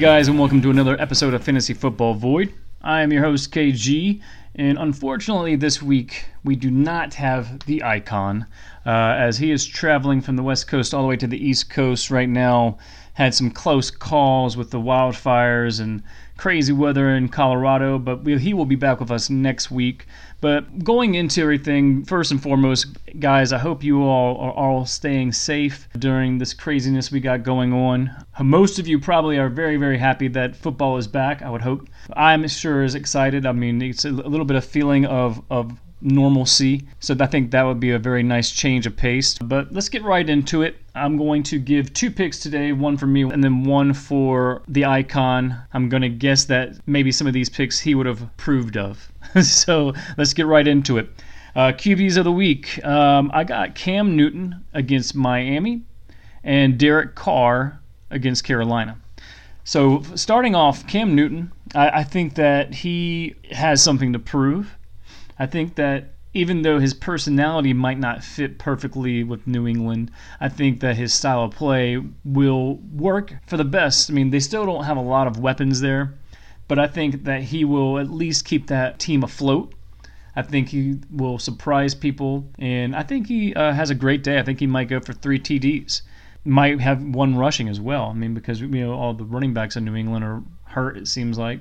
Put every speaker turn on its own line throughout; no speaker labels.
Guys, and welcome to another episode of Fantasy Football Void. I am your host KG, and unfortunately, this week we do not have the icon, uh, as he is traveling from the west coast all the way to the east coast right now. Had some close calls with the wildfires and crazy weather in Colorado, but we, he will be back with us next week. But going into everything, first and foremost, guys, I hope you all are all staying safe during this craziness we got going on. Most of you probably are very, very happy that football is back, I would hope. I'm sure as excited. I mean, it's a little bit of feeling of, of normalcy. So I think that would be a very nice change of pace. But let's get right into it. I'm going to give two picks today, one for me and then one for the icon. I'm going to guess that maybe some of these picks he would have approved of. so let's get right into it. Uh, QBs of the week. Um, I got Cam Newton against Miami and Derek Carr against Carolina. So starting off, Cam Newton, I, I think that he has something to prove. I think that even though his personality might not fit perfectly with New England, I think that his style of play will work for the best. I mean, they still don't have a lot of weapons there, but I think that he will at least keep that team afloat. I think he will surprise people, and I think he uh, has a great day. I think he might go for three TDs. Might have one rushing as well. I mean, because you know all the running backs in New England are hurt. It seems like.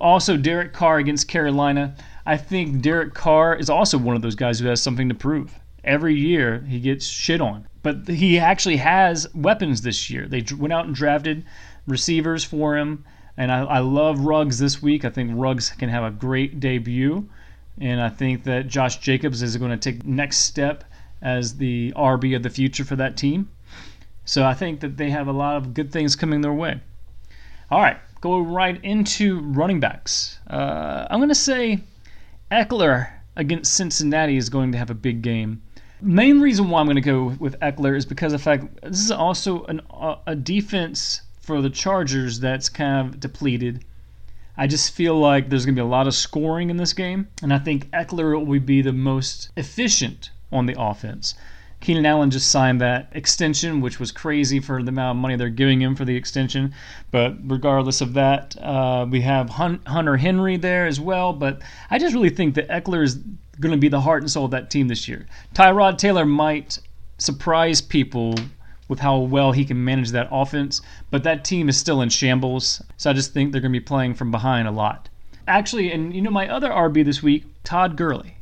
Also, Derek Carr against Carolina. I think Derek Carr is also one of those guys who has something to prove. Every year he gets shit on, but he actually has weapons this year. They went out and drafted receivers for him, and I, I love Ruggs this week. I think Ruggs can have a great debut, and I think that Josh Jacobs is going to take next step as the RB of the future for that team. So I think that they have a lot of good things coming their way. All right, go right into running backs. Uh, I'm going to say Ekeler against Cincinnati is going to have a big game. Main reason why I'm going to go with Ekeler is because of the fact this is also an, a defense for the Chargers that's kind of depleted. I just feel like there's going to be a lot of scoring in this game, and I think Ekeler will be the most efficient on the offense. Keenan Allen just signed that extension, which was crazy for the amount of money they're giving him for the extension. But regardless of that, uh, we have Hunter Henry there as well. But I just really think that Ekeler is going to be the heart and soul of that team this year. Tyrod Taylor might surprise people with how well he can manage that offense, but that team is still in shambles. So I just think they're going to be playing from behind a lot. Actually, and you know, my other RB this week, Todd Gurley.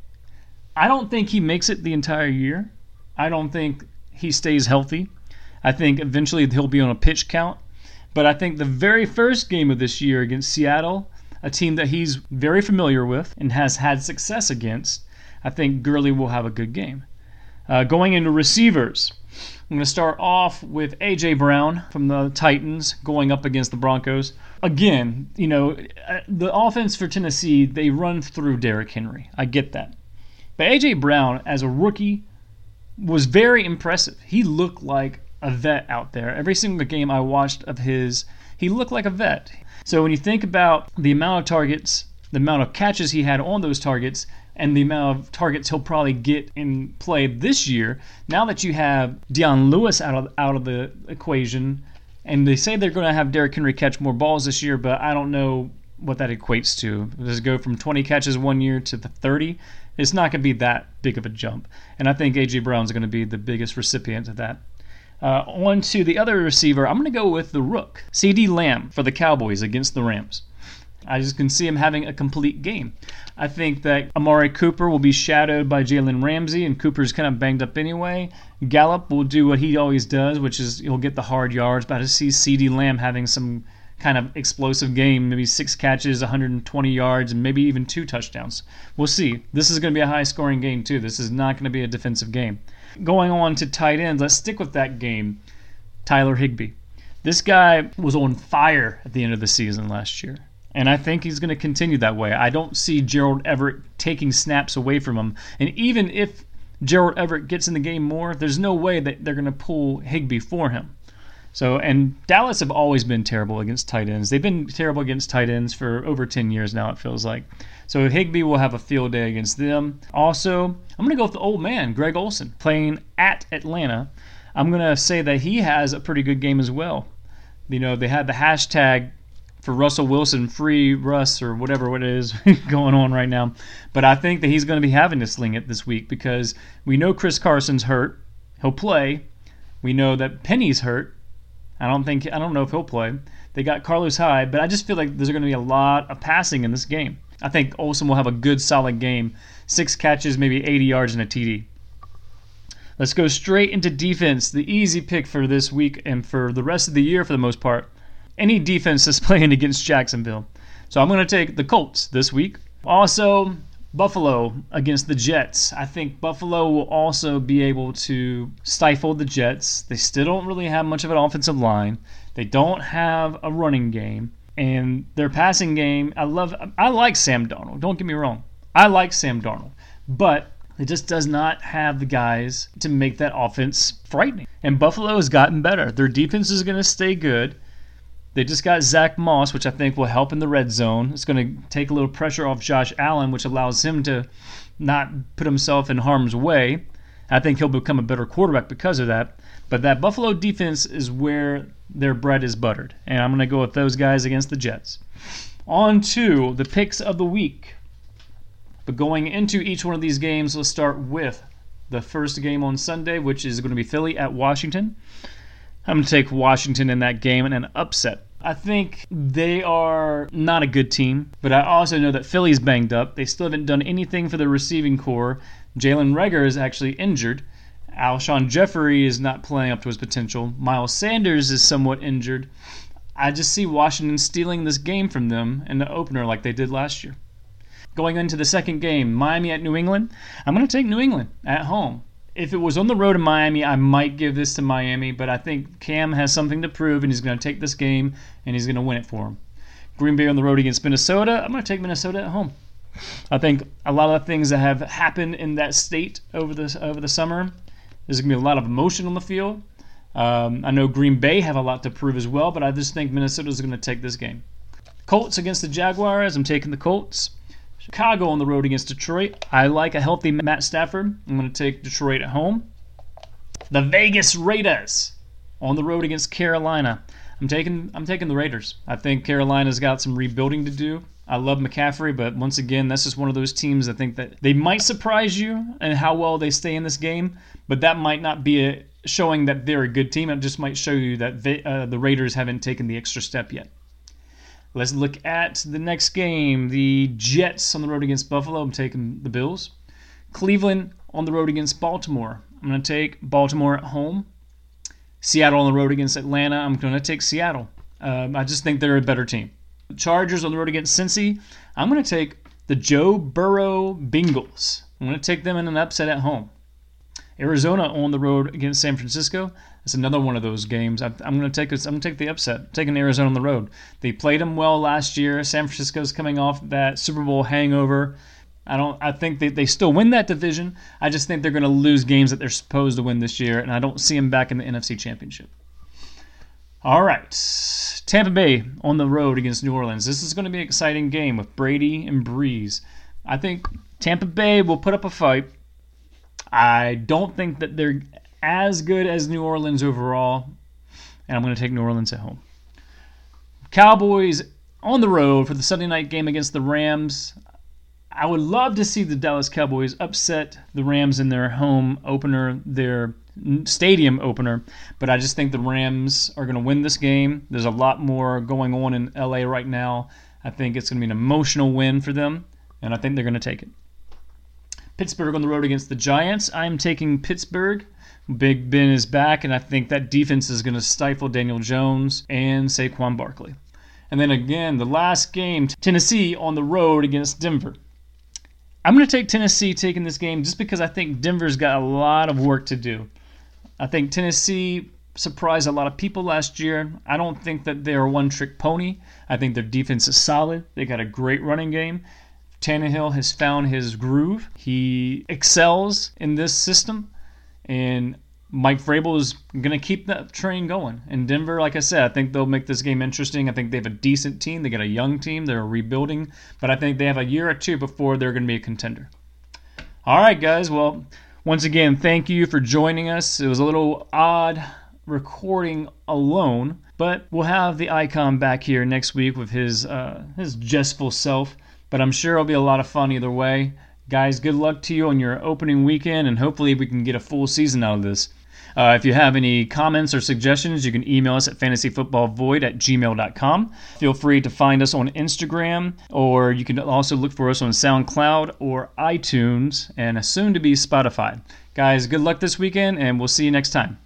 I don't think he makes it the entire year. I don't think he stays healthy. I think eventually he'll be on a pitch count. But I think the very first game of this year against Seattle, a team that he's very familiar with and has had success against, I think Gurley will have a good game. Uh, going into receivers, I'm going to start off with A.J. Brown from the Titans going up against the Broncos. Again, you know, uh, the offense for Tennessee, they run through Derrick Henry. I get that. But A.J. Brown, as a rookie, was very impressive. He looked like a vet out there. Every single game I watched of his, he looked like a vet. So when you think about the amount of targets, the amount of catches he had on those targets, and the amount of targets he'll probably get in play this year, now that you have Dion Lewis out of out of the equation, and they say they're going to have Derrick Henry catch more balls this year, but I don't know what that equates to. Does it go from 20 catches one year to the 30? It's not going to be that big of a jump. And I think A.J. Brown is going to be the biggest recipient of that. Uh, on to the other receiver, I'm going to go with the Rook, CeeDee Lamb for the Cowboys against the Rams. I just can see him having a complete game. I think that Amari Cooper will be shadowed by Jalen Ramsey, and Cooper's kind of banged up anyway. Gallup will do what he always does, which is he'll get the hard yards. But I just see CeeDee Lamb having some kind of explosive game, maybe six catches, 120 yards, and maybe even two touchdowns. We'll see. This is going to be a high scoring game, too. This is not going to be a defensive game. Going on to tight ends, let's stick with that game. Tyler Higbee. This guy was on fire at the end of the season last year. And I think he's going to continue that way. I don't see Gerald Everett taking snaps away from him. And even if Gerald Everett gets in the game more, there's no way that they're going to pull Higbee for him. So, and Dallas have always been terrible against tight ends. They've been terrible against tight ends for over 10 years now, it feels like. So, Higbee will have a field day against them. Also, I'm going to go with the old man, Greg Olsen, playing at Atlanta. I'm going to say that he has a pretty good game as well. You know, they had the hashtag for Russell Wilson, free Russ or whatever it is going on right now. But I think that he's going to be having to sling it this week because we know Chris Carson's hurt. He'll play. We know that Penny's hurt. I don't think I don't know if he'll play. They got Carlos Hyde, but I just feel like there's going to be a lot of passing in this game. I think Olsen will have a good solid game. Six catches, maybe 80 yards and a TD. Let's go straight into defense. The easy pick for this week and for the rest of the year for the most part. Any defense that's playing against Jacksonville. So I'm going to take the Colts this week. Also, Buffalo against the Jets. I think Buffalo will also be able to stifle the Jets. They still don't really have much of an offensive line. They don't have a running game. And their passing game, I love I like Sam Darnold. Don't get me wrong. I like Sam Darnold. But it just does not have the guys to make that offense frightening. And Buffalo has gotten better. Their defense is going to stay good. They just got Zach Moss, which I think will help in the red zone. It's going to take a little pressure off Josh Allen, which allows him to not put himself in harm's way. I think he'll become a better quarterback because of that. But that Buffalo defense is where their bread is buttered. And I'm going to go with those guys against the Jets. On to the picks of the week. But going into each one of these games, let's start with the first game on Sunday, which is going to be Philly at Washington. I'm going to take Washington in that game and an upset. I think they are not a good team, but I also know that Philly's banged up. They still haven't done anything for the receiving corps. Jalen Reagor is actually injured. Alshon Jeffery is not playing up to his potential. Miles Sanders is somewhat injured. I just see Washington stealing this game from them in the opener like they did last year. Going into the second game, Miami at New England, I'm going to take New England at home if it was on the road in Miami, I might give this to Miami, but I think Cam has something to prove, and he's going to take this game and he's going to win it for him. Green Bay on the road against Minnesota. I'm going to take Minnesota at home. I think a lot of the things that have happened in that state over the over the summer, there's going to be a lot of emotion on the field. Um, I know Green Bay have a lot to prove as well, but I just think Minnesota is going to take this game. Colts against the Jaguars. I'm taking the Colts. Chicago on the road against Detroit. I like a healthy Matt Stafford. I'm going to take Detroit at home. The Vegas Raiders on the road against Carolina. I'm taking I'm taking the Raiders. I think Carolina's got some rebuilding to do. I love McCaffrey, but once again, that's just one of those teams I think that they might surprise you and how well they stay in this game, but that might not be a, showing that they're a good team. It just might show you that uh, the Raiders haven't taken the extra step yet. Let's look at the next game. The Jets on the road against Buffalo. I'm taking the Bills. Cleveland on the road against Baltimore. I'm going to take Baltimore at home. Seattle on the road against Atlanta. I'm going to take Seattle. Um, I just think they're a better team. Chargers on the road against Cincy. I'm going to take the Joe Burrow Bengals. I'm going to take them in an upset at home. Arizona on the road against San Francisco. It's another one of those games. I, am going to take I'm going to take the upset. Taking Arizona on the road. They played them well last year. San Francisco's coming off that Super Bowl hangover. I don't. I think they, they still win that division. I just think they're going to lose games that they're supposed to win this year, and I don't see them back in the NFC Championship. All right, Tampa Bay on the road against New Orleans. This is going to be an exciting game with Brady and Brees. I think Tampa Bay will put up a fight. I don't think that they're as good as New Orleans overall, and I'm going to take New Orleans at home. Cowboys on the road for the Sunday night game against the Rams. I would love to see the Dallas Cowboys upset the Rams in their home opener, their stadium opener, but I just think the Rams are going to win this game. There's a lot more going on in LA right now. I think it's going to be an emotional win for them, and I think they're going to take it. Pittsburgh on the road against the Giants. I'm taking Pittsburgh. Big Ben is back, and I think that defense is going to stifle Daniel Jones and Saquon Barkley. And then again, the last game, Tennessee on the road against Denver. I'm going to take Tennessee taking this game just because I think Denver's got a lot of work to do. I think Tennessee surprised a lot of people last year. I don't think that they're a one trick pony. I think their defense is solid. They got a great running game. Tannehill has found his groove. He excels in this system, and Mike Vrabel is going to keep that train going. In Denver, like I said, I think they'll make this game interesting. I think they have a decent team. They got a young team. They're rebuilding, but I think they have a year or two before they're going to be a contender. All right, guys. Well, once again, thank you for joining us. It was a little odd recording alone But we'll have the icon back here next week with his uh, his jestful self. But I'm sure it'll be a lot of fun either way. Guys, good luck to you on your opening weekend, and hopefully we can get a full season out of this. Uh, if you have any comments or suggestions, you can email us at fantasyfootballvoid at gmail.com. Feel free to find us on Instagram, or you can also look for us on SoundCloud or iTunes, and soon to be Spotify. Guys, good luck this weekend, and we'll see you next time.